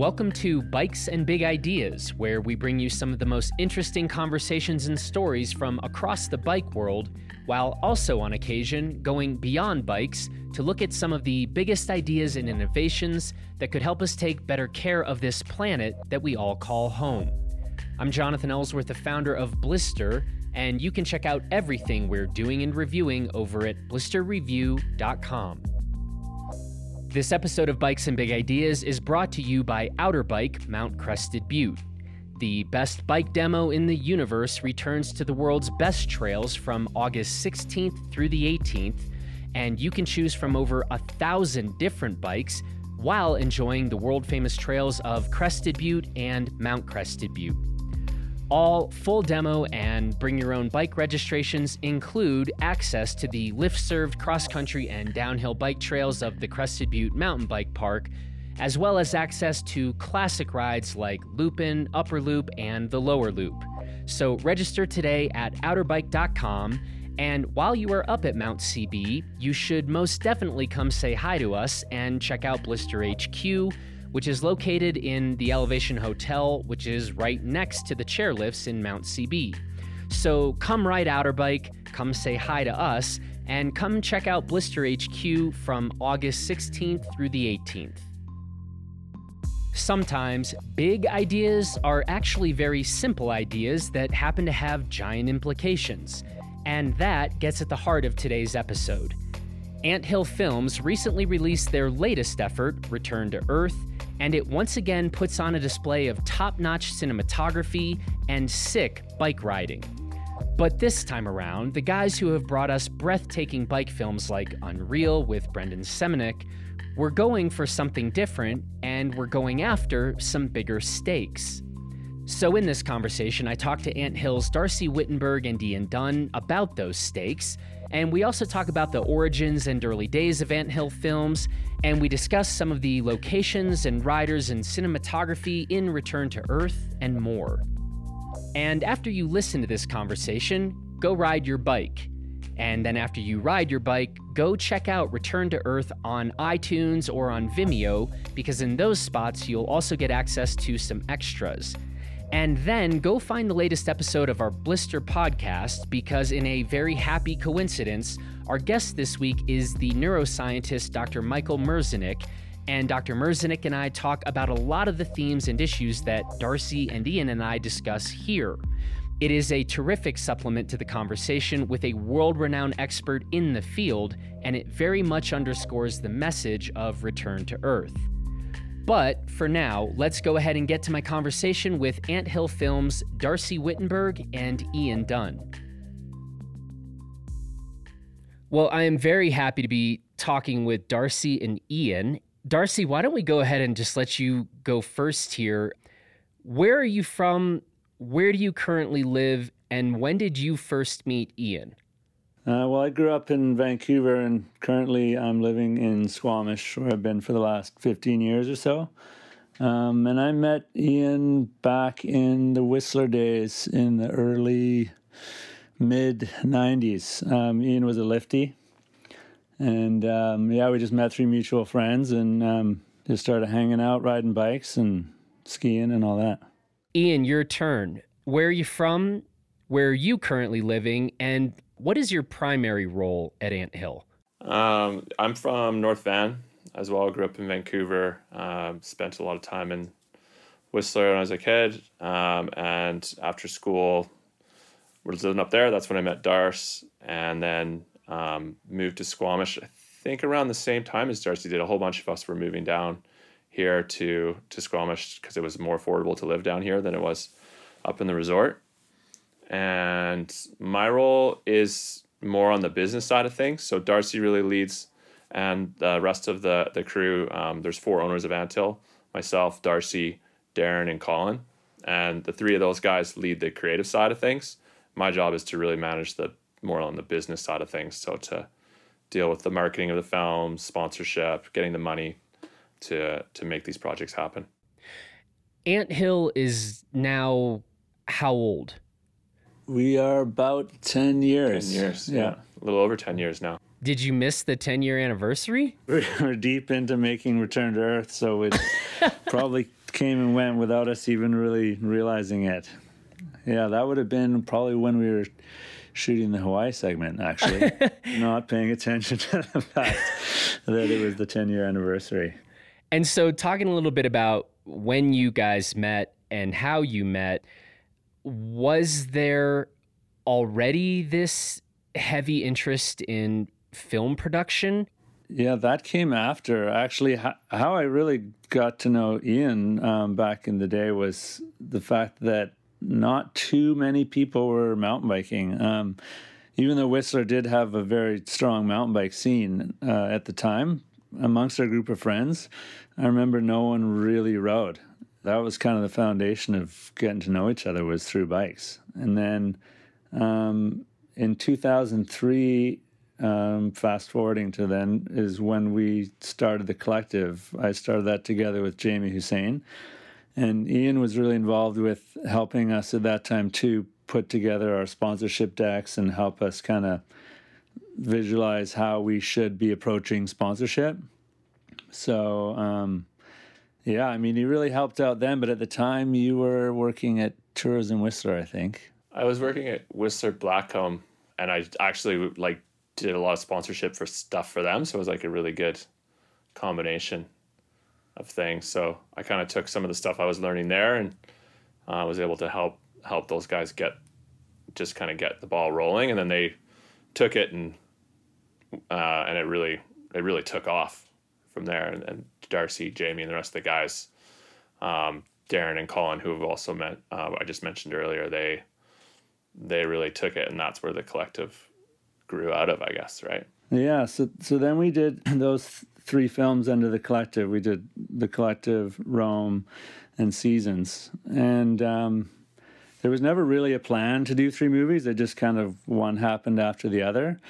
Welcome to Bikes and Big Ideas, where we bring you some of the most interesting conversations and stories from across the bike world, while also on occasion going beyond bikes to look at some of the biggest ideas and innovations that could help us take better care of this planet that we all call home. I'm Jonathan Ellsworth, the founder of Blister, and you can check out everything we're doing and reviewing over at blisterreview.com. This episode of Bikes and Big Ideas is brought to you by Outer Bike Mount Crested Butte. The best bike demo in the universe returns to the world's best trails from August 16th through the 18th, and you can choose from over a thousand different bikes while enjoying the world famous trails of Crested Butte and Mount Crested Butte. All full demo and bring your own bike registrations include access to the lift served cross country and downhill bike trails of the Crested Butte Mountain Bike Park, as well as access to classic rides like Loopin, Upper Loop, and the Lower Loop. So register today at outerbike.com. And while you are up at Mount CB, you should most definitely come say hi to us and check out Blister HQ which is located in the Elevation Hotel, which is right next to the chairlifts in Mount CB. So come ride Outer Bike, come say hi to us, and come check out Blister HQ from August 16th through the 18th. Sometimes big ideas are actually very simple ideas that happen to have giant implications. And that gets at the heart of today's episode. Anthill Films recently released their latest effort, Return to Earth, and it once again puts on a display of top notch cinematography and sick bike riding. But this time around, the guys who have brought us breathtaking bike films like Unreal with Brandon Semenuk were going for something different and we're going after some bigger stakes. So, in this conversation, I talked to Ant Hill's Darcy Wittenberg and Ian Dunn about those stakes and we also talk about the origins and early days of Ant Hill Films, and we discuss some of the locations and riders and cinematography in Return to Earth and more. And after you listen to this conversation, go ride your bike. And then after you ride your bike, go check out Return to Earth on iTunes or on Vimeo, because in those spots you'll also get access to some extras. And then go find the latest episode of our Blister podcast because, in a very happy coincidence, our guest this week is the neuroscientist Dr. Michael Merzenich. And Dr. Merzenich and I talk about a lot of the themes and issues that Darcy and Ian and I discuss here. It is a terrific supplement to the conversation with a world renowned expert in the field, and it very much underscores the message of Return to Earth. But for now, let's go ahead and get to my conversation with Anthill Films' Darcy Wittenberg and Ian Dunn. Well, I am very happy to be talking with Darcy and Ian. Darcy, why don't we go ahead and just let you go first here? Where are you from? Where do you currently live? And when did you first meet Ian? Uh, well, I grew up in Vancouver and currently I'm living in Squamish, where I've been for the last 15 years or so. Um, and I met Ian back in the Whistler days in the early mid 90s. Um, Ian was a lifty. And um, yeah, we just met through mutual friends and um, just started hanging out, riding bikes and skiing and all that. Ian, your turn. Where are you from? Where are you currently living? And what is your primary role at Anthill? Um, I'm from North Van as well. I grew up in Vancouver. Um, spent a lot of time in Whistler when I was a kid. Um, and after school, we was living up there. That's when I met Darce, and then um, moved to Squamish. I think around the same time as Darcy did. A whole bunch of us were moving down here to to Squamish because it was more affordable to live down here than it was up in the resort and my role is more on the business side of things. So Darcy really leads, and the rest of the the crew. Um, there's four owners of Anthill: myself, Darcy, Darren, and Colin. And the three of those guys lead the creative side of things. My job is to really manage the more on the business side of things. So to deal with the marketing of the film, sponsorship, getting the money to to make these projects happen. Anthill is now how old? We are about 10 years. 10 years, yeah. yeah. A little over 10 years now. Did you miss the 10 year anniversary? We're deep into making Return to Earth, so it probably came and went without us even really realizing it. Yeah, that would have been probably when we were shooting the Hawaii segment, actually, not paying attention to the fact that it was the 10 year anniversary. And so, talking a little bit about when you guys met and how you met, was there already this heavy interest in film production? Yeah, that came after. Actually, how, I really got to know Ian um, back in the day was the fact that not too many people were mountain biking. Um, even though Whistler did have a very strong mountain bike scene uh, at the time, amongst our group of friends, I remember no one really rode. That was kind of the foundation of getting to know each other was through bikes. And then um, in 2003, um, fast forwarding to then, is when we started the collective. I started that together with Jamie Houssian. And Ian was really involved with helping us at that time to put together our sponsorship decks and help us kind of visualize how we should be approaching sponsorship. So, um, yeah, I mean, he really helped out then, but at the time you were working at Tourism Whistler, I think. I was working at Whistler Blackcomb and I actually like did a lot of sponsorship for stuff for them. So it was like a really good combination of things. So I kind of took some of the stuff I was learning there and I uh, was able to help help those guys get just kind of get the ball rolling, and then they took it and uh, and it really it really took off from there. And, and, Darcy, Jamie, and the rest of the guys, um, Darren and Colin, who have also met, uh, I just mentioned earlier, they they really took it, and that's where the collective grew out of, I guess, right? Yeah. So so then we did those three films under the collective. We did the collective, Roam, and Seasons, and um, there was never really a plan to do three movies. It just kind of one happened after the other.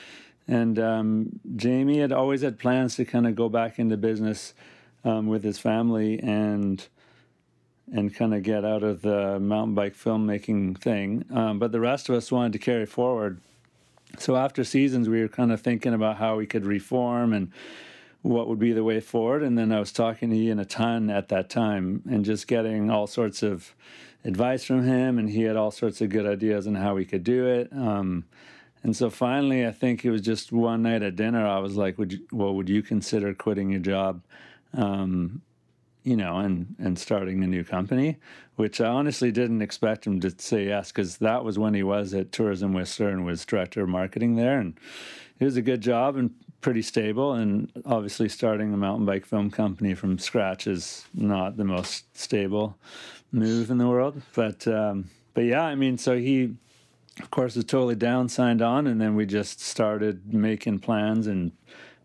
And um, Jamie had always had plans to kind of go back into business um, with his family and and kind of get out of the mountain bike filmmaking thing. Um, but the rest of us wanted to carry forward. So after seasons, we were kind of thinking about how we could reform and what would be the way forward. And then I was talking to Ian a ton at that time and just getting all sorts of advice from him. And he had all sorts of good ideas on how we could do it. Um, and so finally, I think it was just one night at dinner. I was like, "Would you, well, would you consider quitting your job, um, you know, and and starting a new company?" Which I honestly didn't expect him to say yes, because that was when he was at Tourism Whistler and was director of marketing there, and it was a good job and pretty stable. And obviously, starting a mountain bike film company from scratch is not the most stable move in the world. But um, but yeah, I mean, so he, of course, was totally down, signed on, and then we just started making plans and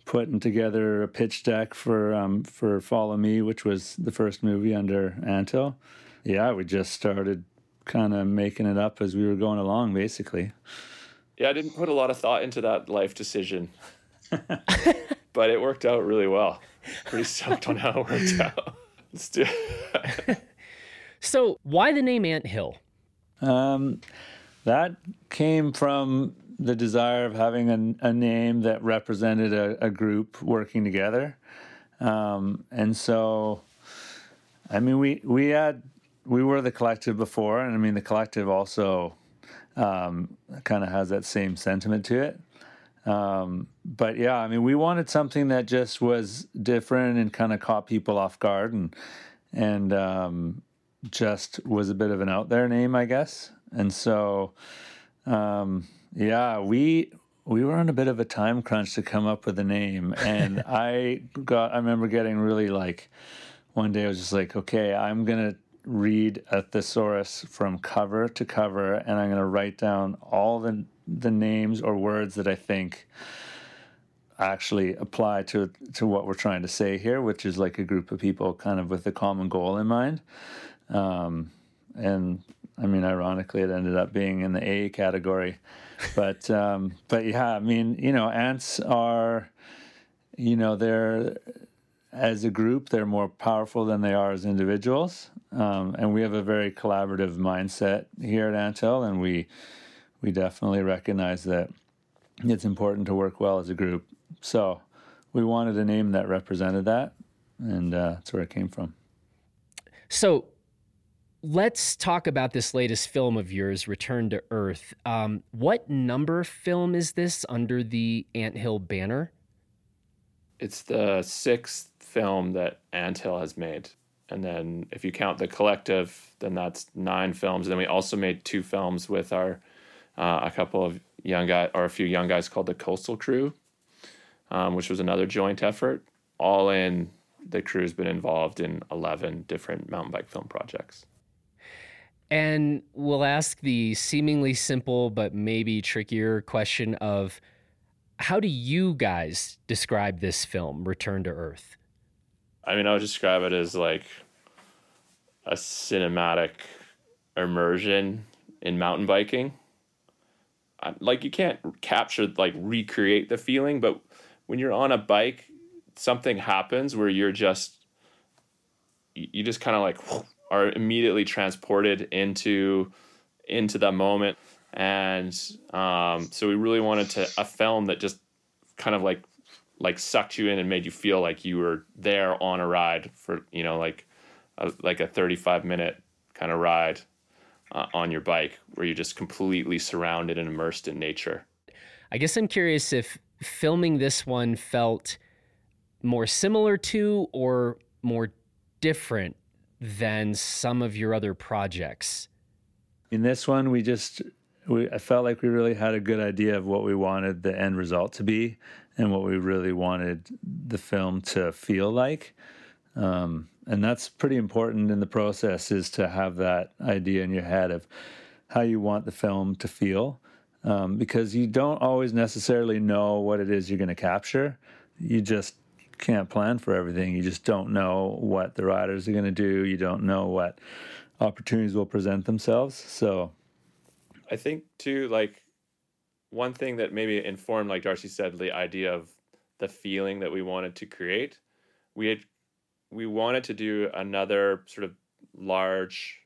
putting together a pitch deck for um, for Follow Me, which was the first movie under Anto. Yeah, we just started kind of making it up as we were going along, basically. Yeah, I didn't put a lot of thought into that life decision. but it worked out really well. Pretty stoked on how it worked out. Let's do so, why the name Ant Hill? Um, that came from the desire of having a, a name that represented a, a group working together. Um, and so, I mean, we, we had, we were the collective before, and I mean, the collective also um, kind of has that same sentiment to it. Um, but yeah, I mean, we wanted something that just was different and kind of caught people off guard and and um, just was a bit of an out there name, I guess. And so, um, yeah, we we were on a bit of a time crunch to come up with a name, and I got I remember getting really like one day I was just like, okay, I'm gonna read a thesaurus from cover to cover, and I'm gonna write down all the the names or words that I think actually apply to to what we're trying to say here, which is like a group of people kind of with a common goal in mind. Um, and I mean, ironically, it ended up being in the A category, but um, but yeah, I mean, you know, ants are, you know, they're as a group they're more powerful than they are as individuals, um, and we have a very collaborative mindset here at Anthill, and we we definitely recognize that it's important to work well as a group. So we wanted a name that represented that, and uh, that's where it came from. So let's talk about this latest film of yours, Return to Earth. Um, what number film is this under the Anthill banner? It's the sixth film that Anthill has made. And then if you count the collective, then that's nine films. And then we also made two films with our uh, a couple of young guys or a few young guys called the Coastal Crew, um, which was another joint effort. All in, the crew's been involved in eleven different mountain bike film projects. And we'll ask the seemingly simple but maybe trickier question of how do you guys describe this film, Return to Earth? I mean, I would describe it as like a cinematic immersion in mountain biking. Like you can't capture like recreate the feeling, but when you're on a bike, something happens where you're just you just kind of like are immediately transported into into the moment. And um, so we really wanted to a film that just kind of like like sucked you in and made you feel like you were there on a ride for you know like a, like a 35 minute kind of ride uh, on your bike where you're just completely surrounded and immersed in nature. I guess i'm curious if filming this one felt more similar to or more different than some of your other projects? In this one, we just we I felt like we really had a good idea of what we wanted the end result to be and what we really wanted the film to feel like. Um, and that's pretty important in the process is to have that idea in your head of how you want the film to feel um, because you don't always necessarily know what it is you're going to capture you just can't plan for everything. You just don't know what the riders are going to do. You don't know what opportunities will present themselves. So, I think too, like one thing that maybe informed, like Darcy said, the idea of the feeling that we wanted to create. We had we wanted to do another sort of large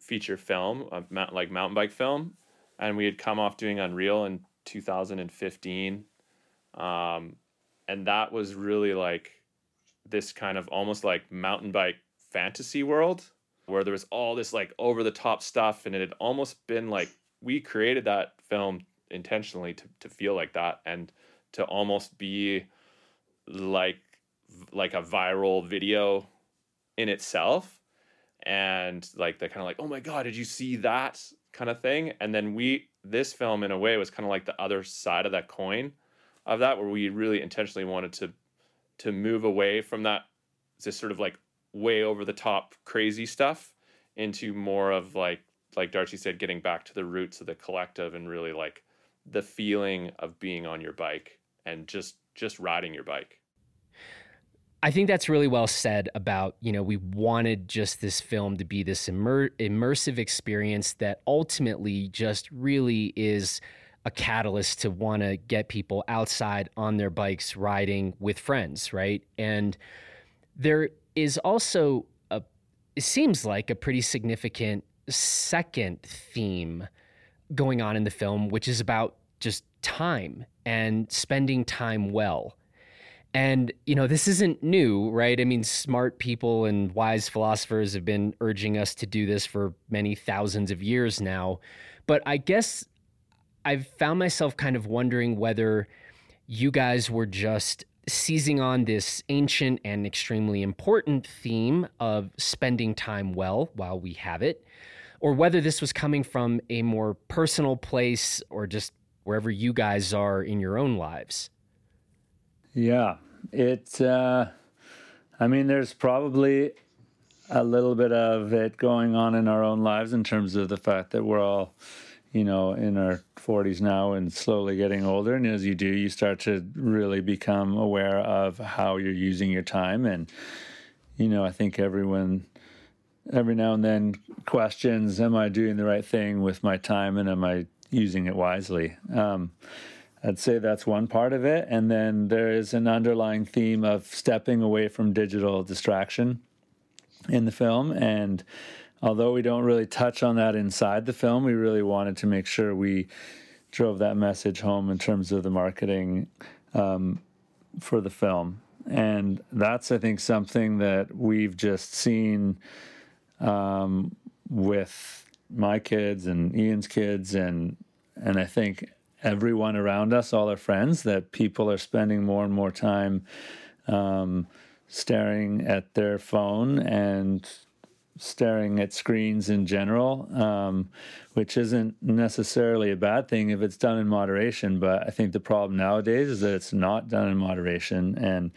feature film, like mountain bike film, and we had come off doing Unreal in 2015. Um, and that was really like this kind of almost like mountain bike fantasy world where there was all this like over the top stuff. And it had almost been like we created that film intentionally to, to feel like that and to almost be like like a viral video in itself. And like the kind of like oh my god did you see that? kind of thing. And then we this film in a way was kind of like the other side of that coin of that where we really intentionally wanted to to move away from that this sort of like way over the top crazy stuff into more of like like Darcy said getting back to the roots of the collective and really like the feeling of being on your bike and just just riding your bike. I think that's really well said about, you know, we wanted just this film to be this immer- immersive experience that ultimately just really is a catalyst to want to get people outside on their bikes riding with friends, right? And there is also a it seems like a pretty significant second theme going on in the film which is about just time and spending time well. And, you know, this isn't new, right? I mean, smart people and wise philosophers have been urging us to do this for many thousands of years now. But I guess I've found myself kind of wondering whether you guys were just seizing on this ancient and extremely important theme of spending time well while we have it, or whether this was coming from a more personal place or just wherever you guys are in your own lives. Yeah, it. Uh, I mean, there's probably a little bit of it going on in our own lives in terms of the fact that we're all you know, in our 40s now and slowly getting older. And as you do, you start to really become aware of how you're using your time. And, you know, I think everyone, every now and then, questions Am I doing the right thing with my time and am I using it wisely? Um, I'd say that's one part of it. And then there is an underlying theme of stepping away from digital distraction in the film. And, although we don't really touch on that inside the film, we really wanted to make sure we drove that message home in terms of the marketing um, for the film. And that's, I think, something that we've just seen um, with my kids and Ian's kids, and and I think everyone around us, all our friends, that people are spending more and more time um, staring at their phone and staring at screens in general, um, which isn't necessarily a bad thing if it's done in moderation. But I think the problem nowadays is that it's not done in moderation, and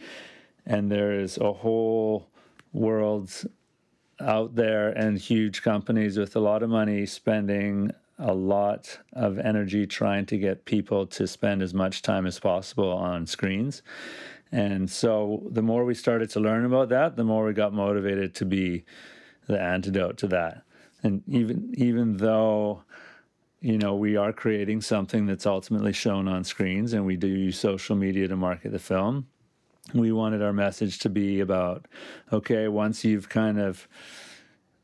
and there is a whole world out there and huge companies with a lot of money spending a lot of energy trying to get people to spend as much time as possible on screens. And so the more we started to learn about that, the more we got motivated to be the antidote to that. And even even though you know we are creating something that's ultimately shown on screens and we do use social media to market the film, we wanted our message to be about okay, once you've kind of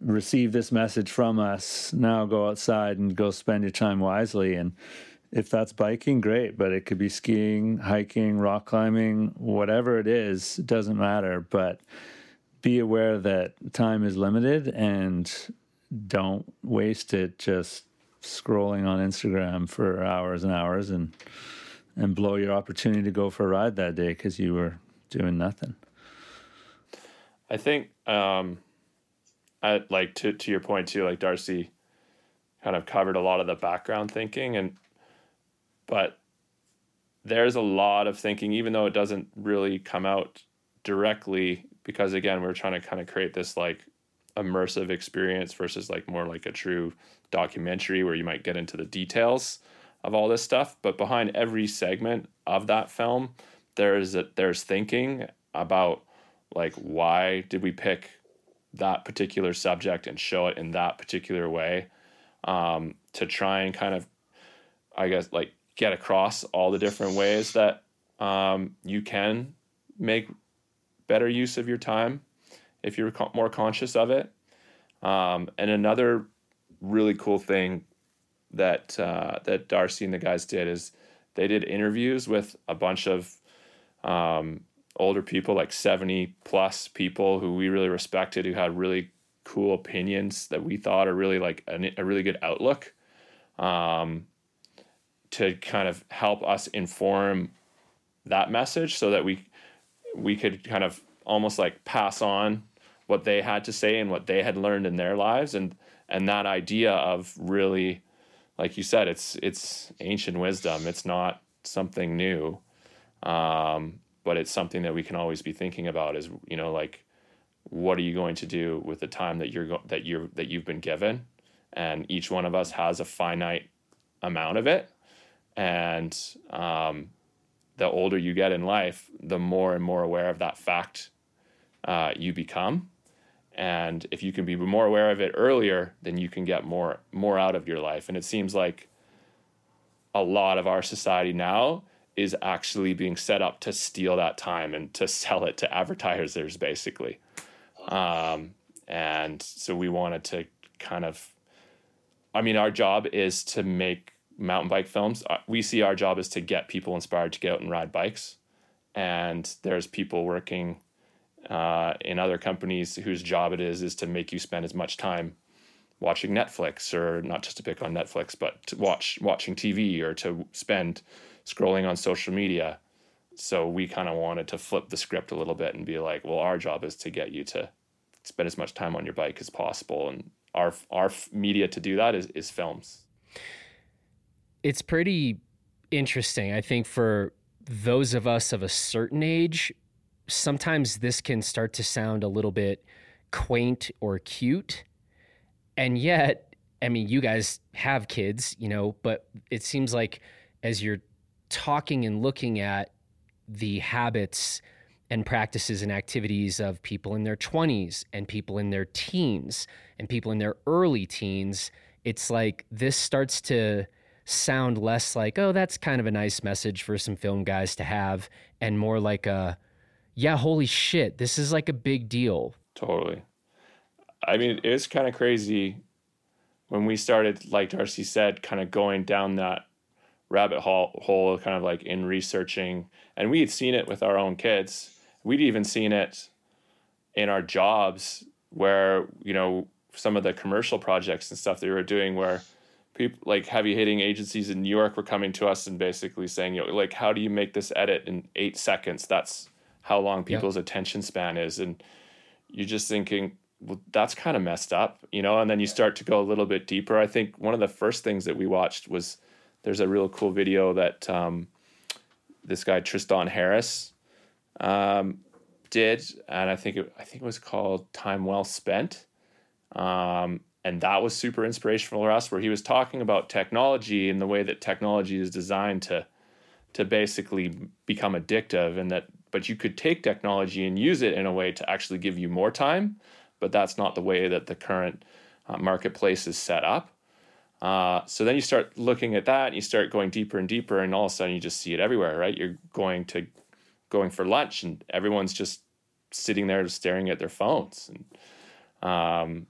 received this message from us, now go outside and go spend your time wisely and if that's biking, great, but it could be skiing, hiking, rock climbing, whatever it is, it doesn't matter. But be aware that time is limited and don't waste it just scrolling on Instagram for hours and hours and and blow your opportunity to go for a ride that day because you were doing nothing. I think, um, I like to to your point too. Like Darcy, kind of covered a lot of the background thinking, and but there's a lot of thinking, even though it doesn't really come out directly because again we're trying to kind of create this like immersive experience versus like more like a true documentary where you might get into the details of all this stuff. But behind every segment of that film there's a, there's thinking about like why did we pick that particular subject and show it in that particular way um, to try and kind of i guess like get across all the different ways that um, you can make better use of your time if you're more conscious of it. Um, and another really cool thing that uh, that Darcy and the guys did is they did interviews with a bunch of um, older people, like seventy plus people who we really respected, who had really cool opinions that we thought are really like a, a really good outlook, um, to kind of help us inform that message, so that we we could kind of almost like pass on what they had to say and what they had learned in their lives and and that idea of really like you said it's it's ancient wisdom. It's not something new um, but it's something that we can always be thinking about is you know like what are you going to do with the time that you're go- that you're that you've been given? And each one of us has a finite amount of it. And um, the older you get in life, the more and more aware of that fact uh, you become. And if you can be more aware of it earlier, then you can get more more out of your life. And it seems like a lot of our society now is actually being set up to steal that time and to sell it to advertisers, basically. Um, and so we wanted to kind of, I mean, our job is to make mountain bike films, uh, we see our job is to get people inspired to get out and ride bikes. And there's people working uh, in other companies whose job it is is to make you spend as much time watching Netflix, or not just to pick on Netflix, but to watch watching TV or to spend scrolling on social media. So we kind of wanted to flip the script a little bit and be like, well, our job is to get you to spend as much time on your bike as possible, and our our media to do that is is films it's pretty interesting. I think for those of us of a certain age, sometimes this can start to sound a little bit quaint or cute. And yet, I mean, you guys have kids, you know, but it seems like as you're talking and looking at the habits and practices and activities of people in their 20s and people in their teens and people in their early teens, it's like this starts to sound less like, oh, that's kind of a nice message for some film guys to have, and more like a, yeah, holy shit, this is like a big deal. Totally. I mean, it was kind of crazy when we started, like Darcy said, kind of going down that rabbit hole, hole kind of like in researching and we had seen it with our own kids we'd even seen it in our jobs where you know some of the commercial projects and stuff that we were doing where people like heavy hitting agencies in New York were coming to us and basically saying, you know, like how do you make this edit in eight seconds? That's how long people's yep. attention span is. And you're just thinking, well, that's kind of messed up, you know, and then you start to go a little bit deeper. I think one of the first things that we watched was there's a real cool video that um, this guy Tristan Harris um, did, and I think it, I think it was called Time Well Spent. Um, and that was super inspirational for us, where he was talking about technology and the way that technology is designed to to basically become addictive, and that but you could take technology and use it in a way to actually give you more time, but that's not the way that the current uh, marketplace is set up. Uh, so then you start looking at that, and you start going deeper and deeper, and all of a sudden you just see it everywhere, right? You're going to going for lunch, and everyone's just sitting there staring at their phones, and um,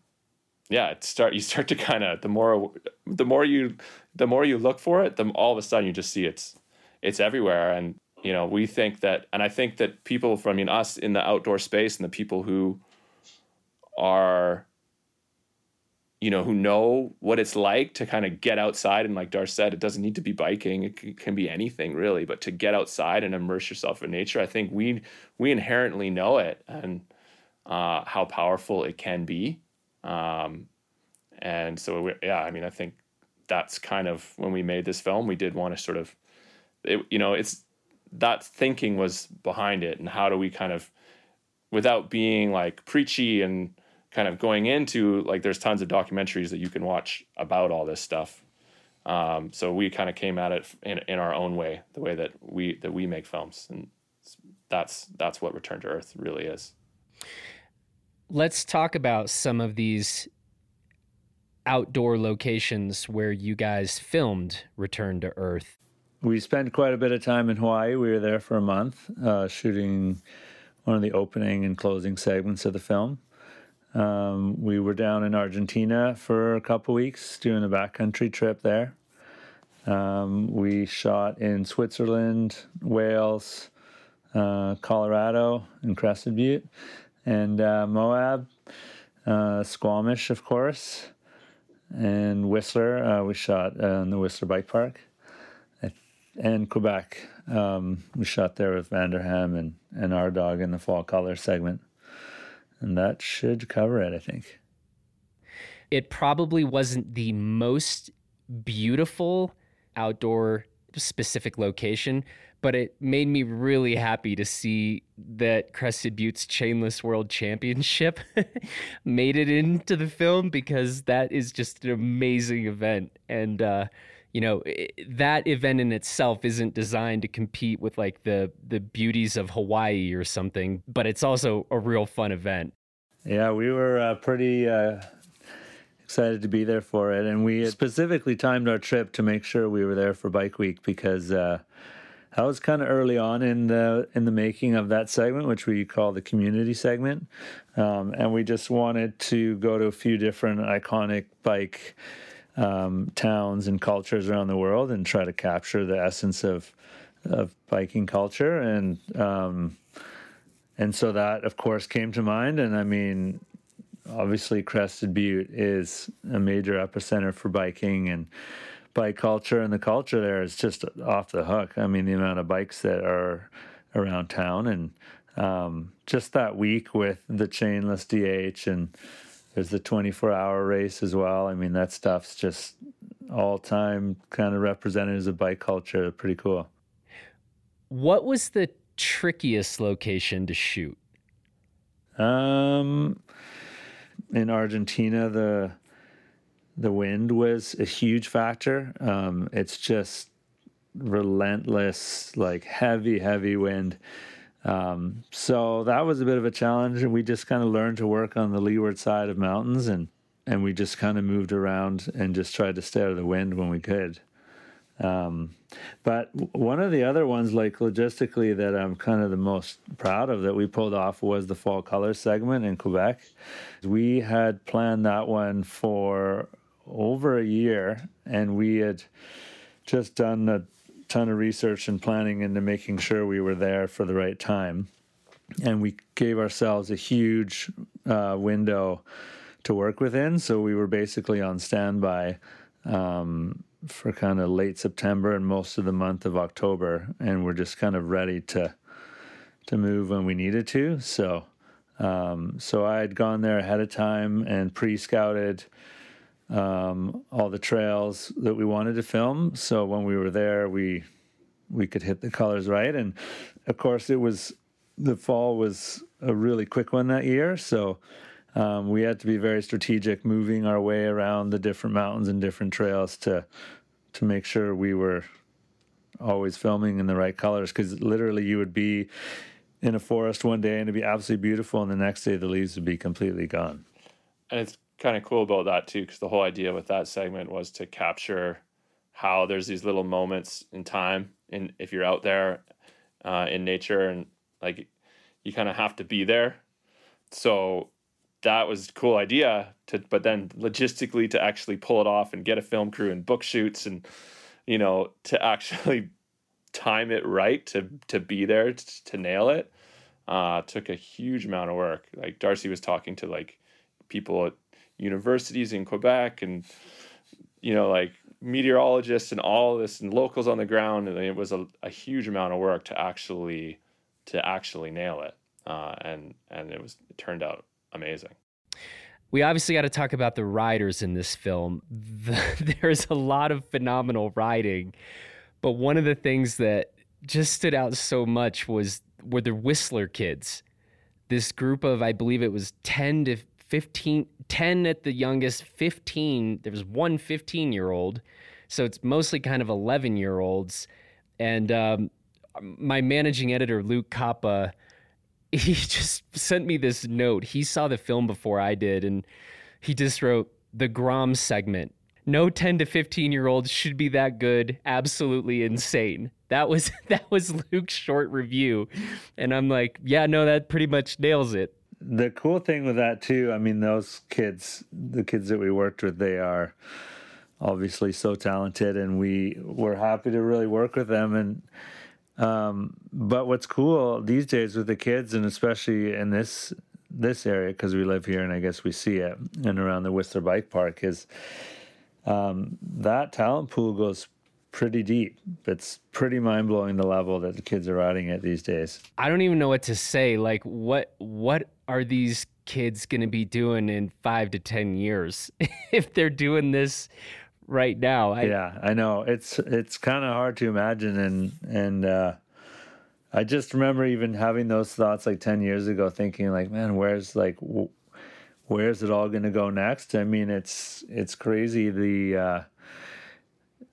yeah, it start you start to kind of the more the more you the more you look for it, the all of a sudden you just see it's it's everywhere, and you know we think that, and I think that people from I mean us in the outdoor space and the people who are you know who know what it's like to kind of get outside and like Dar said, it doesn't need to be biking; it can, be anything really. But to get outside and immerse yourself in nature, I think we we inherently know it and uh, how powerful it can be um, and so, we, yeah, I mean, I think that's kind of when we made this film, we did want to sort of, it, you know, it's that thinking was behind it. And how do we kind of, without being like preachy and kind of going into like, there's tons of documentaries that you can watch about all this stuff. Um, so we kind of came at it in, in our own way, the way that we that we make films, and that's that's what Return to Earth really is let's talk about some of these outdoor locations where you guys filmed Return to Earth. We spent quite a bit of time in Hawaii. We were there for a month uh, shooting one of the opening and closing segments of the film. Um, we were down in Argentina for a couple weeks doing a backcountry trip there. Um, we shot in Switzerland, Wales, uh, Colorado, and Crested Butte and uh, Moab, uh, Squamish, of course, and Whistler. Uh, we shot uh, in the Whistler Bike Park, and Quebec. Um, we shot there with Vanderham and, and our dog in the fall color segment. And that should cover it, I think. It probably wasn't the most beautiful outdoor specific location, but it made me really happy to see that Crested Butte's Chainless World Championship made it into the film because that is just an amazing event. And, uh, you know, that event in itself isn't designed to compete with like the, the beauties of Hawaii or something, but it's also a real fun event. Yeah, we were uh, pretty uh, excited to be there for it. And we specifically timed our trip to make sure we were there for Bike Week because uh, that was kind of early on in the in the making of that segment, which we call the community segment, um, and we just wanted to go to a few different iconic bike um, towns and cultures around the world and try to capture the essence of of biking culture. And um, and so that of course came to mind. And I mean obviously Crested Butte is a major epicenter for biking. And bike culture and the culture there is just off the hook. I mean, the amount of bikes that are around town and um, just that week with the chainless DH and there's the 24 hour race as well. I mean, that stuff's just all time kind of representatives of bike culture. Pretty cool. What was the trickiest location to shoot? Um, in Argentina, the the wind was a huge factor. Um, it's just relentless, like heavy, heavy wind. Um, so that was a bit of a challenge, and we just kind of learned to work on the leeward side of mountains, and and we just kind of moved around and just tried to stay out of the wind when we could. Um, but one of the other ones, like logistically, that I'm kind of the most proud of that we pulled off was the fall colors segment in Quebec. We had planned that one for over a year, and we had just done a ton of research and planning into making sure we were there for the right time. And we gave ourselves a huge uh, window to work within. So we were basically on standby um, for kind of late September and most of the month of October. And we're just kind of ready to to move when we needed to. So um, so I had gone there ahead of time and pre-scouted um, all the trails that we wanted to film. So when we were there, we we could hit the colors right. And of course, it was the fall was a really quick one that year. So um, we had to be very strategic, moving our way around the different mountains and different trails to to make sure we were always filming in the right colors. Because literally, you would be in a forest one day and it'd be absolutely beautiful, and the next day the leaves would be completely gone. And it's kind of cool about that too, because the whole idea with that segment was to capture how there's these little moments in time, and if you're out there uh, in nature, and like you kind of have to be there. So that was a cool idea to, but then logistically to actually pull it off and get a film crew and book shoots and you know to actually time it right to to be there to, to nail it uh, took a huge amount of work. Like Darcy was talking to like people at universities in Quebec and you know like meteorologists and all this and locals on the ground and it was a, a huge amount of work to actually to actually nail it uh, and and it was it turned out amazing we obviously got to talk about the riders in this film the, there's a lot of phenomenal riding but one of the things that just stood out so much was were the Whistler kids. This group of, I believe it was 10 to 15, 10 at the youngest, 15. There was one 15 year old. So it's mostly kind of 11 year olds. And um, my managing editor, Luke Koppa, he just sent me this note. He saw the film before I did, and he just wrote the Grom segment. No 10 to 15 year olds should be that good. Absolutely insane. That was that was Luke's short review, and I'm like, yeah, no, that pretty much nails it. The cool thing with that too, I mean, those kids, the kids that we worked with, they are obviously so talented, and we were happy to really work with them. And um, but what's cool these days with the kids, and especially in this this area because we live here, and I guess we see it, and around the Whistler Bike Park is. Um, that talent pool goes pretty deep. It's pretty mind blowing the level that the kids are riding at these days. I don't even know what to say. Like, what what are these kids going to be doing in five to ten years if they're doing this right now? I, yeah, I know it's it's kind of hard to imagine, and and uh, I just remember even having those thoughts like ten years ago, thinking like, man, where's like. Where's it all going to go next? I mean, it's it's crazy the uh,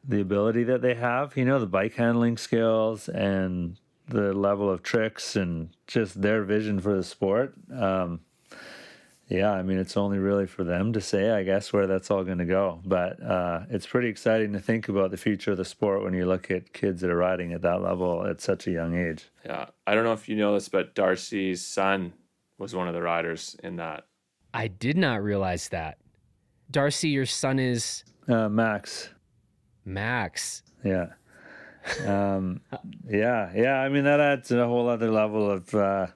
the ability that they have, you know, the bike handling skills and the level of tricks and just their vision for the sport. Um, yeah, I mean, it's only really for them to say, I guess, where that's all going to go. But uh, it's pretty exciting to think about the future of the sport when you look at kids that are riding at that level at such a young age. Yeah, I don't know if you know this, but Darcy's son was one of the riders in that. I did not realize that. Darcy, your son is uh, Max. Max. Yeah. Um, yeah, yeah. I mean, that adds a whole other level of uh,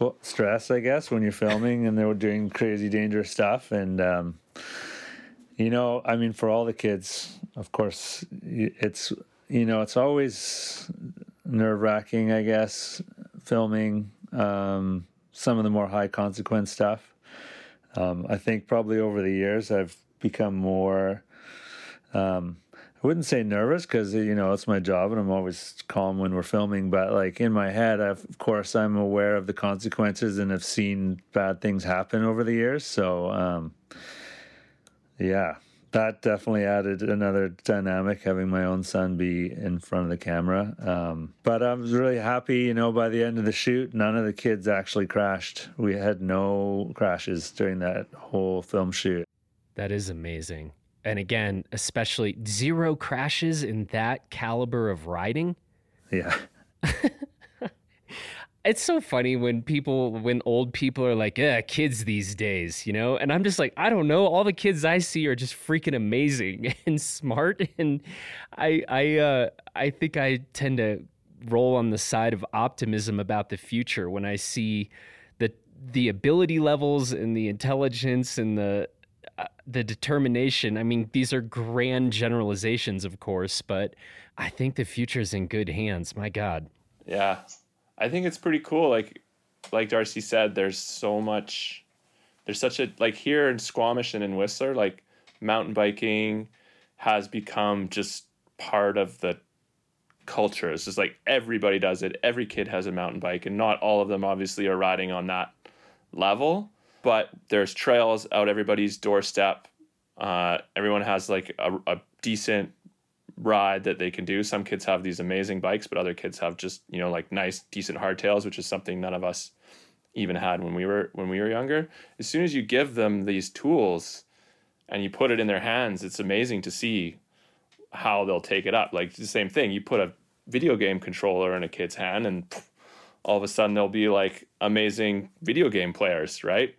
well, stress, I guess, when you're filming and they're doing crazy, dangerous stuff. And, um, you know, I mean, for all the kids, of course, it's, you know, it's always nerve wracking, I guess, filming um, some of the more high consequence stuff. Um, I think probably over the years, I've become more um, I wouldn't say nervous because you know it's my job and I'm always calm when we're filming. But like in my head, I've, of course, I'm aware of the consequences and have seen bad things happen over the years. So um, yeah, that definitely added another dynamic having my own son be in front of the camera. Um, but I was really happy, you know, by the end of the shoot, none of the kids actually crashed. We had no crashes during that whole film shoot. That is amazing and again, especially zero crashes in that caliber of riding. Yeah. it's so funny when people when old people are like yeah kids these days you know and i'm just like i don't know all the kids i see are just freaking amazing and smart and i i uh i think i tend to roll on the side of optimism about the future when i see the the ability levels and the intelligence and the Uh, the determination i mean these are grand generalizations of course but i think the future is in good hands my god yeah I think it's pretty cool. Like like Darcy said, there's so much. There's such a like here in Squamish and in Whistler, like mountain biking has become just part of the culture. It's just like everybody does it. Every kid has a mountain bike, and not all of them obviously are riding on that level. But there's trails out everybody's doorstep. Uh, everyone has like a, a decent ride that they can do. Some kids have these amazing bikes, but other kids have just, you know, like nice, decent hardtails, which is something none of us even had when we were when we were younger. As soon as you give them these tools and you put it in their hands, it's amazing to see how they'll take it up. Like the same thing, you put a video game controller in a kid's hand and all of a sudden they'll be like amazing video game players, right?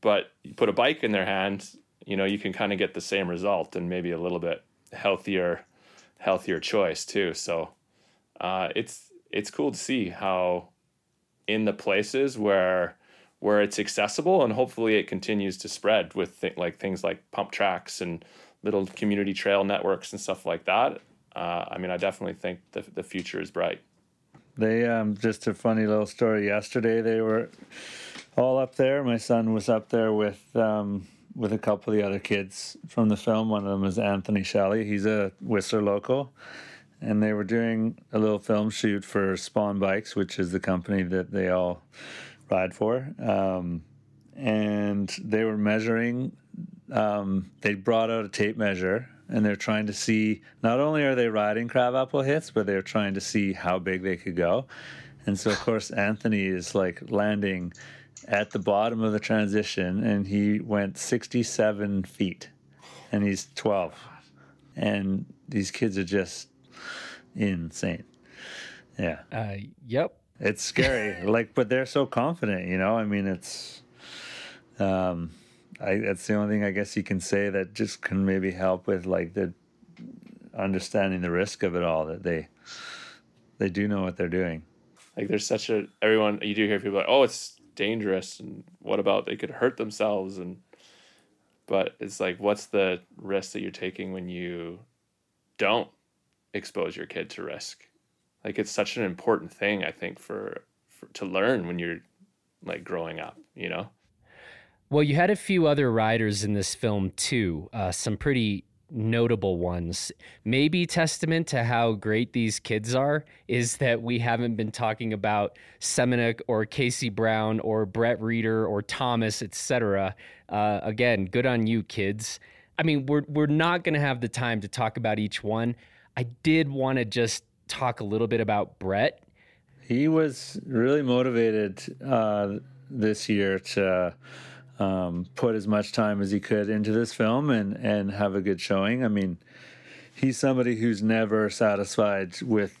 But you put a bike in their hand, you know, you can kind of get the same result and maybe a little bit healthier healthier choice too. So uh, it's it's cool to see how in the places where where it's accessible and hopefully it continues to spread with th- like things like pump tracks and little community trail networks and stuff like that. Uh, I mean, I definitely think the the future is bright. They um, just a funny little story. Yesterday, they were all up there. My son was up there with um, with a couple of the other kids from the film. One of them is Anthony Shelley. He's a Whistler local. And they were doing a little film shoot for Spawn Bikes, which is the company that they all ride for. Um, and they were measuring, um, they brought out a tape measure and they're trying to see not only are they riding crabapple hits, but they're trying to see how big they could go. And so, of course, Anthony is like landing at the bottom of the transition and he went 67 feet and he's 12 and these kids are just insane. Yeah. Uh, yep. It's scary like but they're so confident you know? I mean it's um i that's the only thing i guess you can say that just can maybe help with like the understanding the risk of it all that they they do know what they're doing. Like there's such a everyone you do hear people like oh it's dangerous and what about they could hurt themselves? And but it's like what's the risk that you're taking when you don't expose your kid to risk? Like it's such an important thing i think for, for to learn when you're like growing up you know? Well you had a few other riders in this film too uh, some pretty notable ones. Maybe testament to how great these kids are is that we haven't been talking about Semenuk or Casey Brown or Brett Rheeder or Thomas, etc. Uh, again, good on you, kids. I mean, we're we're not going to have the time to talk about each one. I did want to just talk a little bit about Brett. He was really motivated uh, this year to um, put as much time as he could into this film and and have a good showing. I mean, he's somebody who's never satisfied with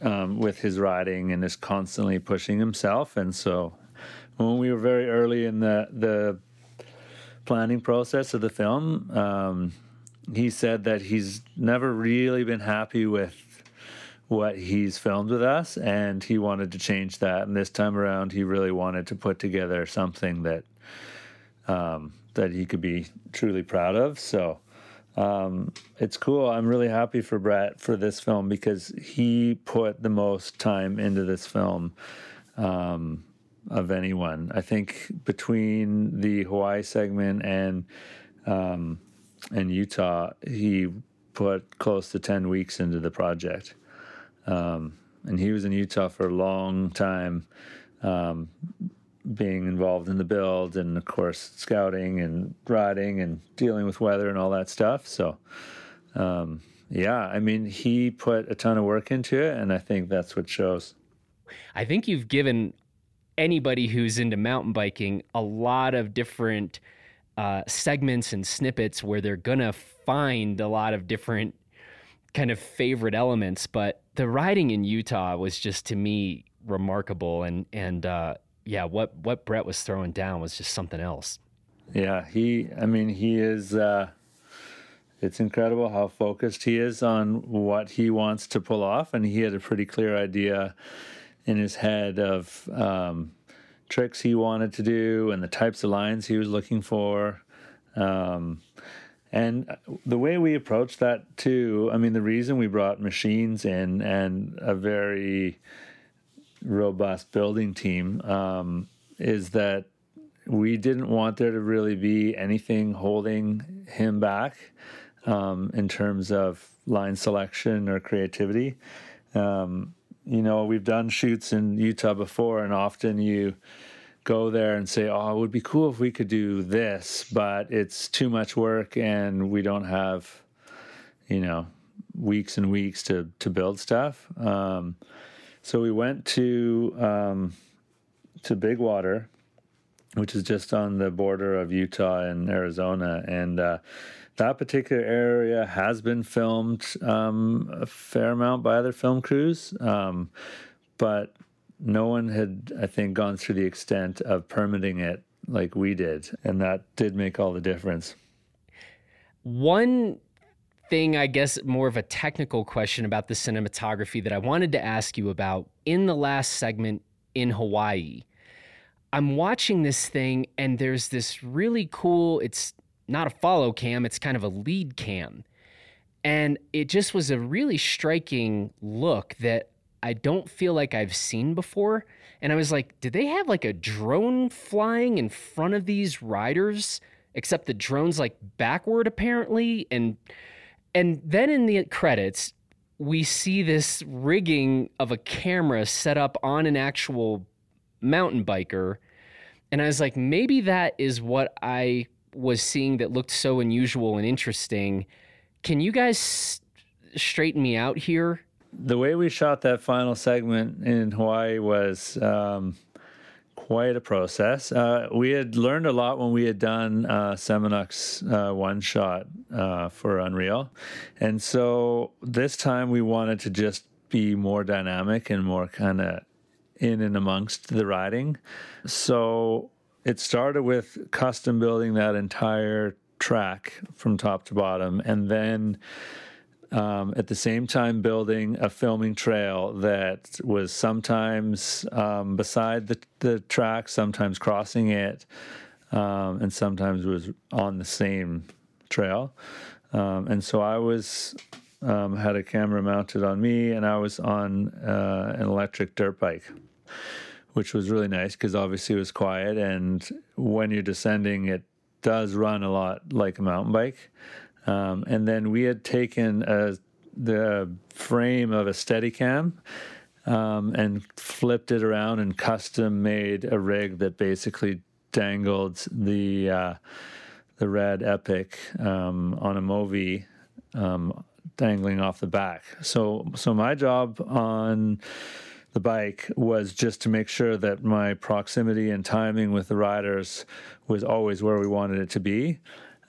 um, with his writing and is constantly pushing himself. And so, when we were very early in the the planning process of the film, um, he said that he's never really been happy with what he's filmed with us and he wanted to change that and this time around he really wanted to put together something that um, that he could be truly proud of. So um, it's cool. I'm really happy for Brett for this film because he put the most time into this film um, of anyone. I think between the Hawaii segment and um, and Utah, he put close to ten weeks into the project. Um, and he was in Utah for a long time, um, being involved in the build and of course scouting and riding and dealing with weather and all that stuff so um, yeah i mean he put a ton of work into it and i think that's what shows i think you've given anybody who's into mountain biking a lot of different uh, segments and snippets where they're gonna find a lot of different kind of favorite elements but the riding in utah was just to me remarkable. And and uh, yeah, what what Brett was throwing down was just something else. Yeah, he. I mean, he is. Uh, it's incredible how focused he is on what he wants to pull off, and he had a pretty clear idea in his head of um, tricks he wanted to do and the types of lines he was looking for. Um, and the way we approached that too, I mean, the reason we brought machines in and a very robust building team um, is that we didn't want there to really be anything holding him back um, in terms of line selection or creativity. Um, you know, we've done shoots in Utah before, and often you go there and say, "Oh, it would be cool if we could do this," but it's too much work, and we don't have, you know, weeks and weeks to to build stuff. Um, so we went to um, to Big Water, which is just on the border of Utah and Arizona, and uh, that particular area has been filmed um, a fair amount by other film crews, um, but no one had, I think, gone through the extent of permitting it like we did, and that did make all the difference. One thing, I guess, more of a technical question about the cinematography that I wanted to ask you about in the last segment in Hawaii. I'm watching this thing, and there's this really cool, it's not a follow cam, it's kind of a lead cam. And it just was a really striking look that I don't feel like I've seen before. And I was like, did they have like a drone flying in front of these riders? Except the drone's like backward apparently. And and then in the credits, we see this rigging of a camera set up on an actual mountain biker. And I was like, maybe that is what I was seeing that looked so unusual and interesting. Can you guys straighten me out here? The way we shot that final segment in Hawaii was um, quite a process. Uh, we had learned a lot when we had done uh, Semenuk's uh, one shot uh, for Unreal. And so this time we wanted to just be more dynamic and more kind of in and amongst the riding. So it started with custom building that entire track from top to bottom and then um, at the same time building a filming trail that was sometimes um, beside the, the track sometimes crossing it um, and sometimes was on the same trail um, and so i was um, had a camera mounted on me and i was on uh, an electric dirt bike which was really nice because obviously it was quiet. And when you're descending, it does run a lot like a mountain bike. Um, and then we had taken a, the frame of a Steadicam um, and flipped it around and custom made a rig that basically dangled the uh, the red Epic um, on a Movi um, dangling off the back. So so my job on the bike was just to make sure that my proximity and timing with the riders was always where we wanted it to be.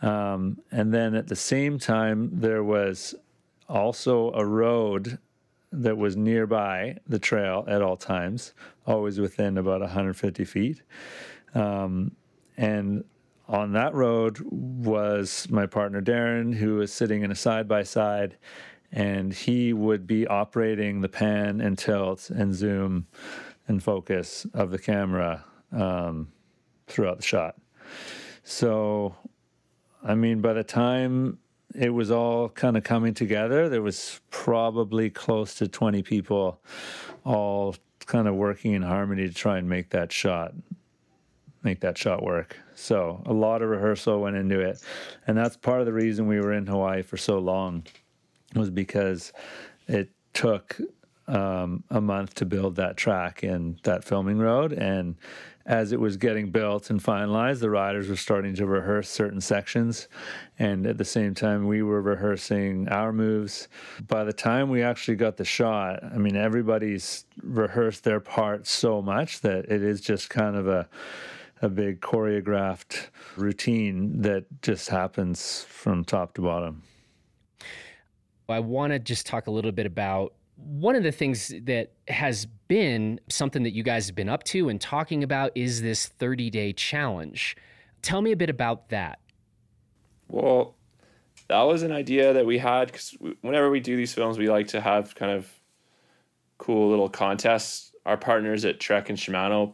Um, and then at the same time, there was also a road that was nearby the trail at all times, always within about 150 feet. Um, and on that road was my partner Darren, who was sitting in a side by side and he would be operating the pan and tilt and zoom and focus of the camera um, throughout the shot. So, I mean, by the time it was all kind of coming together, there was probably close to 20 people all kind of working in harmony to try and make that shot make that shot work. So, a lot of rehearsal went into it. And that's part of the reason we were in Hawaii for so long was because it took um, a month to build that track and that filming road. And as it was getting built and finalized, the riders were starting to rehearse certain sections. And at the same time, we were rehearsing our moves. By the time we actually got the shot, I mean, everybody's rehearsed their part so much that it is just kind of a a big choreographed routine that just happens from top to bottom. I want to just talk a little bit about one of the things that has been something that you guys have been up to and talking about is this 30 day challenge. Tell me a bit about that. Well, that was an idea that we had because whenever we do these films, we like to have kind of cool little contests. Our partners at Trek and Shimano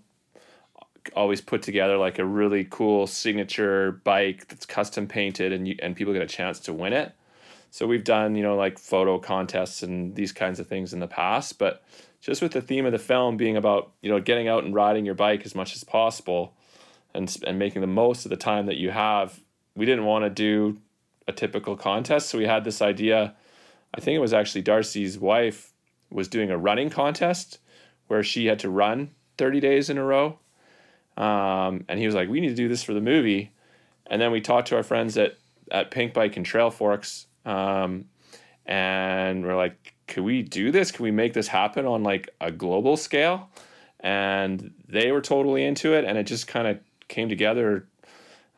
uh, always put together like a really cool signature bike that's custom painted and you, and people get a chance to win it. So we've done, you know, like photo contests and these kinds of things in the past, but just with the theme of the film being about, you know, getting out and riding your bike as much as possible and and making the most of the time that you have, we didn't want to do a typical contest. So we had this idea, I think it was actually Darcy's wife was doing a running contest where she had to run 30 days in a row. Um, and he was like, we need to do this for the movie. And then we talked to our friends at, at Pinkbike and Trailforks um, and we're like, can we do this? Can we make this happen on like a global scale? And they were totally into it, and it just kind of came together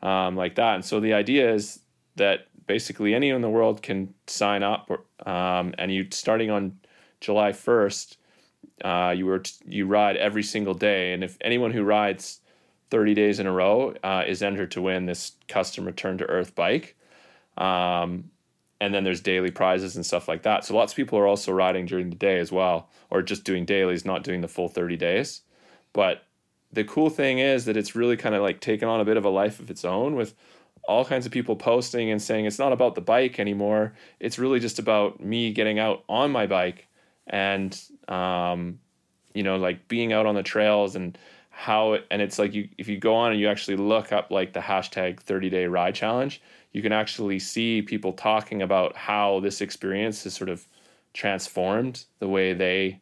um, like that. And so the idea is that basically anyone in the world can sign up, um, and you starting on July first, uh, you were t- you ride every single day, and if anyone who rides 30 days in a row uh, is entered to win this custom return to earth bike. Um, and then there's daily prizes and stuff like that. So lots of people are also riding during the day as well, or just doing dailies, not doing the full 30 days. But the cool thing is that it's really kind of like taken on a bit of a life of its own with all kinds of people posting and saying it's not about the bike anymore. It's really just about me getting out on my bike and, um, you know, like being out on the trails and how it, and it's like you, if you go on and you actually look up like the hashtag 30 day ride challenge, you can actually see people talking about how this experience has sort of transformed the way they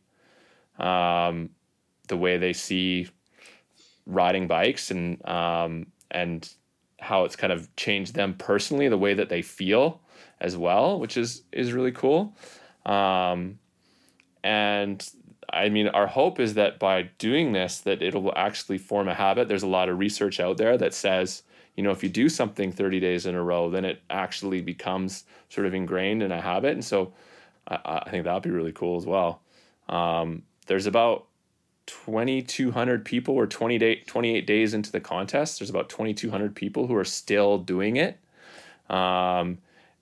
um, the way they see riding bikes and um, and how it's kind of changed them personally, the way that they feel as well, which is is really cool. Um, and I mean, our hope is that by doing this, that it'll actually form a habit. There's a lot of research out there that says you know, if you do something 30 days in a row, then it actually becomes sort of ingrained in a habit. And so I, I think that'd be really cool as well. Um, there's about 2,200 people or 20 day, 28 days into the contest. There's about 2,200 people who are still doing it. Um,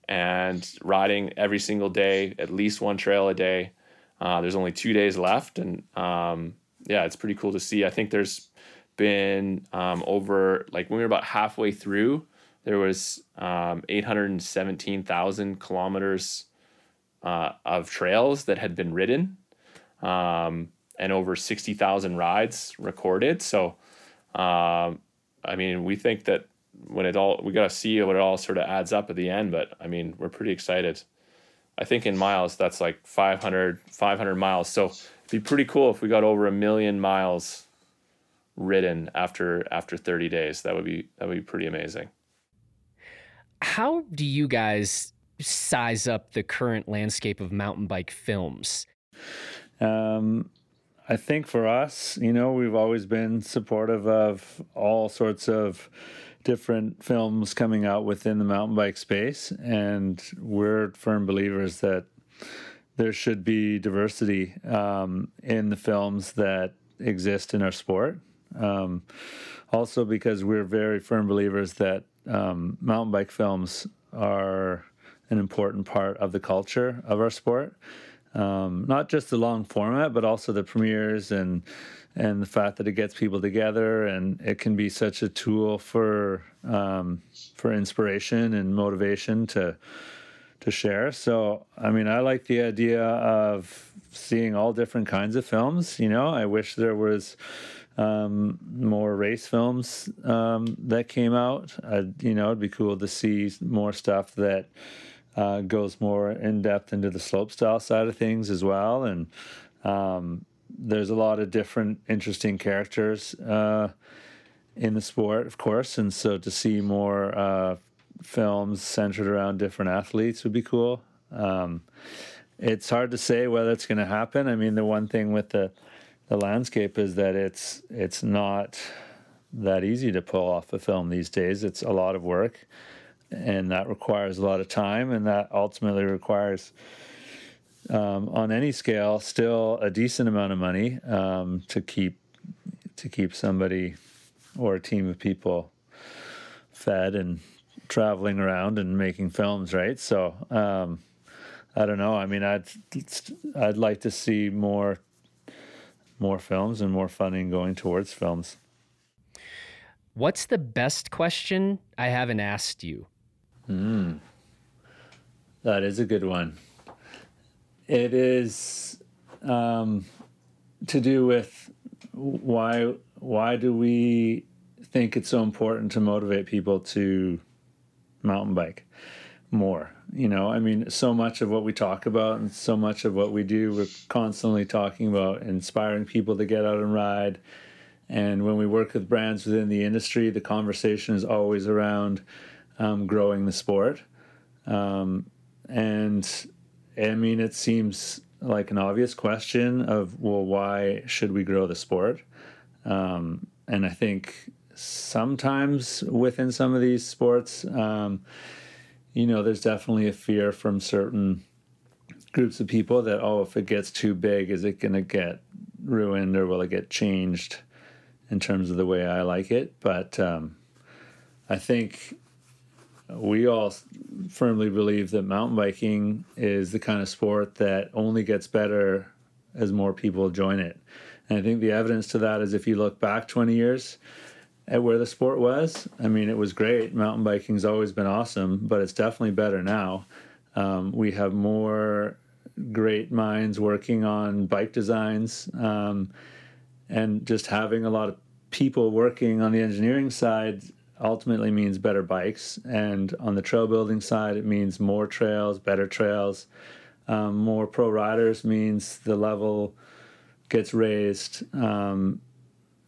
and riding every single day, at least one trail a day. Uh, there's only two days left, and um, yeah, it's pretty cool to see. I think there's been um, over like when we were about halfway through, there was um, 817,000 kilometers uh, of trails that had been ridden, um, and over 60,000 rides recorded. So, um, I mean, we think that when it all, we got to see what it all sort of adds up at the end. But I mean, we're pretty excited. I think in miles, that's like 500, 500 miles. So it'd be pretty cool if we got over a million miles ridden after after 30 days. That would be that would be pretty amazing. How do you guys size up the current landscape of mountain bike films? Um, I think for us, you know, we've always been supportive of all sorts of different films coming out within the mountain bike space, and we're firm believers that there should be diversity um, in the films that exist in our sport. Um, also, because we're very firm believers that um, mountain bike films are an important part of the culture of our sport. Um, not just the long format, but also the premieres and and the fact that it gets people together and it can be such a tool for um, for inspiration and motivation to to share. So, I mean, I like the idea of seeing all different kinds of films. You know, I wish there was um, more race films um, that came out. I'd, you know, it'd be cool to see more stuff that uh, goes more in depth into the slope style side of things as well. And um, there's a lot of different interesting characters uh, in the sport, of course. And so to see more uh, films centered around different athletes would be cool. Um, it's hard to say whether it's going to happen. I mean, the one thing with the the landscape is that it's it's not that easy to pull off a film these days. It's a lot of work, and that requires a lot of time, and that ultimately requires um, on any scale, still a decent amount of money um, to keep to keep somebody or a team of people fed and traveling around and making films, right? So um, I don't know. I mean, I'd I'd like to see more more films and more funding going towards films. What's the best question I haven't asked you? Hmm. That is a good one. It is um, to do with why why do we think it's so important to motivate people to mountain bike more? You know, I mean, so much of what we talk about and so much of what we do, we're constantly talking about inspiring people to get out and ride. And when we work with brands within the industry, the conversation is always around um, growing the sport. Um, and I mean, it seems like an obvious question of, well, why should we grow the sport? Um, and I think sometimes within some of these sports, um, you know, there's definitely a fear from certain groups of people that, oh, if it gets too big, is it going to get ruined or will it get changed in terms of the way I like it? But um, I think we all firmly believe that mountain biking is the kind of sport that only gets better as more people join it. And I think the evidence to that is if you look back 20 years at where the sport was, I mean, it was great. Mountain biking's always been awesome, but it's definitely better now. Um, we have more great minds working on bike designs um, and just having a lot of people working on the engineering side ultimately means better bikes. And on the trail building side, it means more trails, better trails. Um, more pro riders means the level gets raised. Um,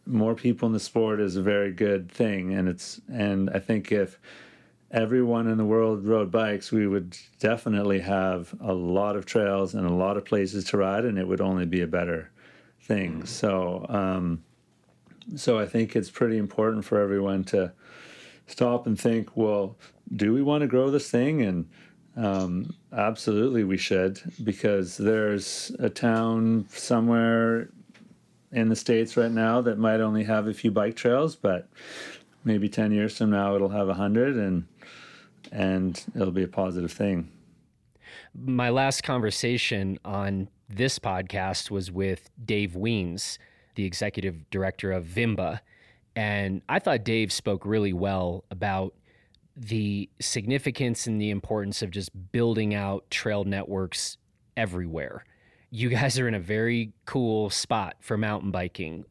more people in the sport is a very good thing, and it's and I think if everyone in the world rode bikes, we would definitely have a lot of trails and a lot of places to ride, and it would only be a better thing. So, um, so I think it's pretty important for everyone to stop and think, well, do we want to grow this thing? And um, absolutely, we should, because there's a town somewhere in the states right now that might only have a few bike trails, but maybe ten years from now it'll have a hundred, and and it'll be a positive thing. My last conversation on this podcast was with Dave Wiens, the executive director of IMBA and I thought Dave spoke really well about the significance and the importance of just building out trail networks everywhere. You guys are in a very cool spot for mountain biking.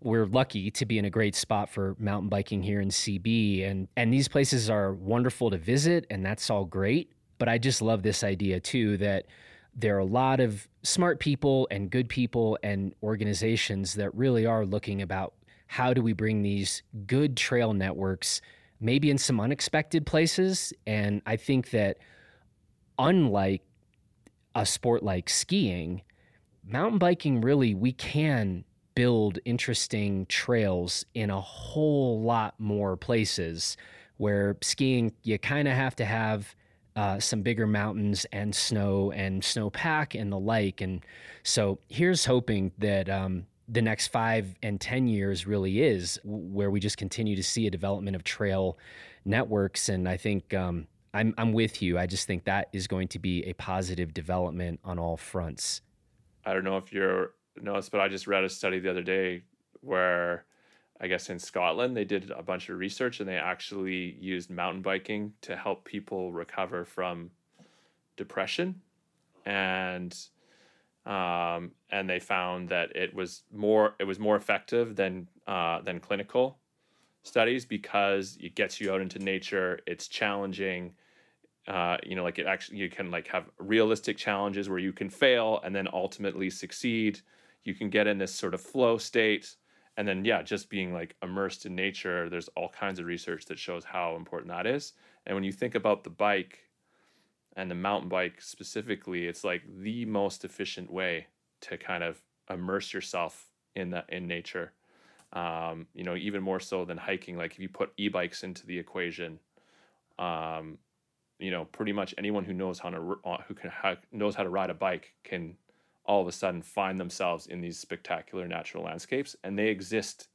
We're lucky to be in a great spot for mountain biking here in CB and and these places are wonderful to visit and that's all great, but I just love this idea too that there are a lot of smart people and good people and organizations that really are looking about how do we bring these good trail networks maybe in some unexpected places? And I think that unlike a sport like skiing, mountain biking really, we can build interesting trails in a whole lot more places where skiing, you kind of have to have uh, some bigger mountains and snow and snowpack and the like. And so here's hoping that um, the next five and 10 years really is, where we just continue to see a development of trail networks. And I think um, I'm, I'm with you. I just think that is going to be a positive development on all fronts. I don't know if you're noticed, but I just read a study the other day where I guess in Scotland they did a bunch of research and they actually used mountain biking to help people recover from depression. And um, and they found that it was more it was more effective than uh, than clinical studies because it gets you out into nature. It's challenging. Uh, you know, like it actually you can like have realistic challenges where you can fail and then ultimately succeed. You can get in this sort of flow state, and then yeah, just being like immersed in nature. There's all kinds of research that shows how important that is. And when you think about the bike and the mountain bike specifically, it's like the most efficient way to kind of immerse yourself in that in nature. Um, you know, even more so than hiking. Like if you put e-bikes into the equation, um, you know, pretty much anyone who knows how to uh, who can ha- knows how to ride a bike can all of a sudden find themselves in these spectacular natural landscapes, and they exist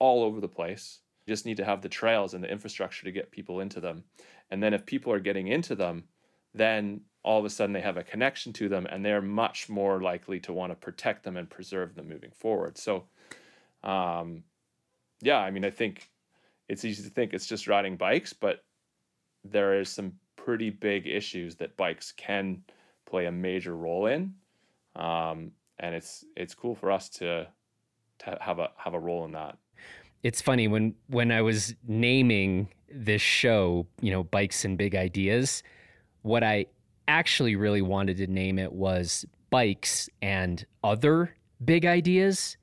all over the place. You just need to have the trails and the infrastructure to get people into them, and then if people are getting into them, then all of a sudden they have a connection to them, and they're much more likely to want to protect them and preserve them moving forward. So, um, yeah, I mean, I think it's easy to think it's just riding bikes, but there is some pretty big issues that bikes can play a major role in, um, and it's it's cool for us to to have a have a role in that. It's funny when when I was naming this show, you know, bikes and big ideas. What I actually really wanted to name it was bikes and other big ideas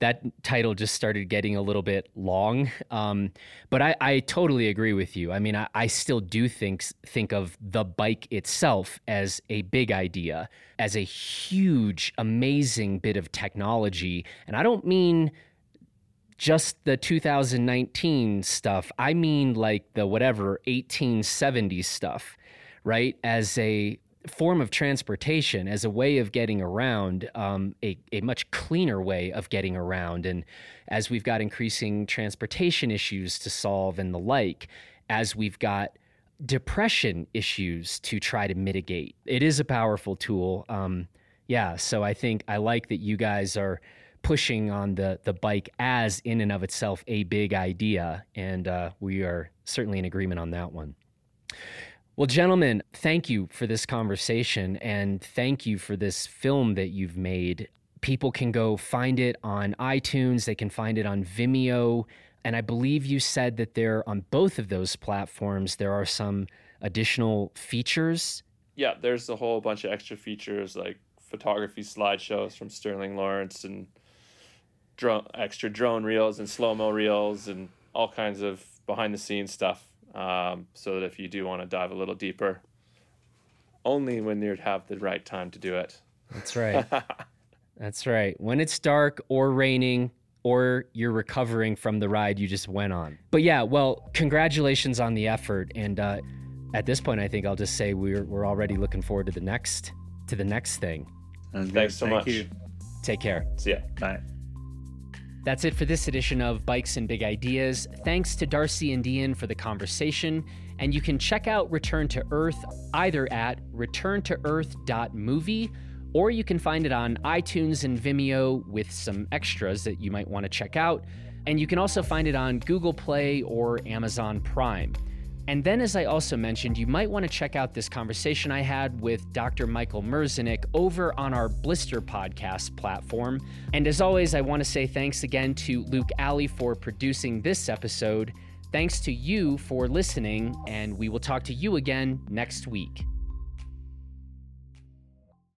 that title just started getting a little bit long. Um, but I, I, totally agree with you. I mean, I, I, still do think think of the bike itself as a big idea, as a huge, amazing bit of technology. And I don't mean just the 2019 stuff. I mean like the whatever 1870s stuff, right? As a form of transportation as a way of getting around, um, a, a much cleaner way of getting around. And as we've got increasing transportation issues to solve and the like, as we've got depression issues to try to mitigate, it is a powerful tool. Um, yeah, so I think I like that you guys are pushing on the the bike as in and of itself a big idea, and uh, we are certainly in agreement on that one. Well, gentlemen, thank you for this conversation and thank you for this film that you've made. People can go find it on iTunes, they can find it on Vimeo. And I believe you said that there on both of those platforms, there are some additional features. Yeah, there's a whole bunch of extra features like photography slideshows from Sterling Lawrence and drone, extra drone reels and slow mo reels and all kinds of behind the scenes stuff um, so that if you do want to dive a little deeper, only when you'd have the right time to do it. That's right. That's right. When it's dark or raining or you're recovering from the ride you just went on. But yeah, well, congratulations on the effort. And uh, at this point, I think I'll just say we're we're already looking forward to the next to the next thing. Thanks so Thank much. You. Take care. See ya. Bye. That's it for this edition of Bikes and Big Ideas. Thanks to Darcy and Ian for the conversation. And you can check out Return to Earth either at returntoearth.movie or you can find it on iTunes and Vimeo with some extras that you might want to check out. And you can also find it on Google Play or Amazon Prime. And then, as I also mentioned, you might want to check out this conversation I had with Dr. Michael Merzenich over on our Blister podcast platform. And as always, I want to say thanks again to Luke Alley for producing this episode. Thanks to you for listening, and we will talk to you again next week.